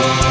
Oh.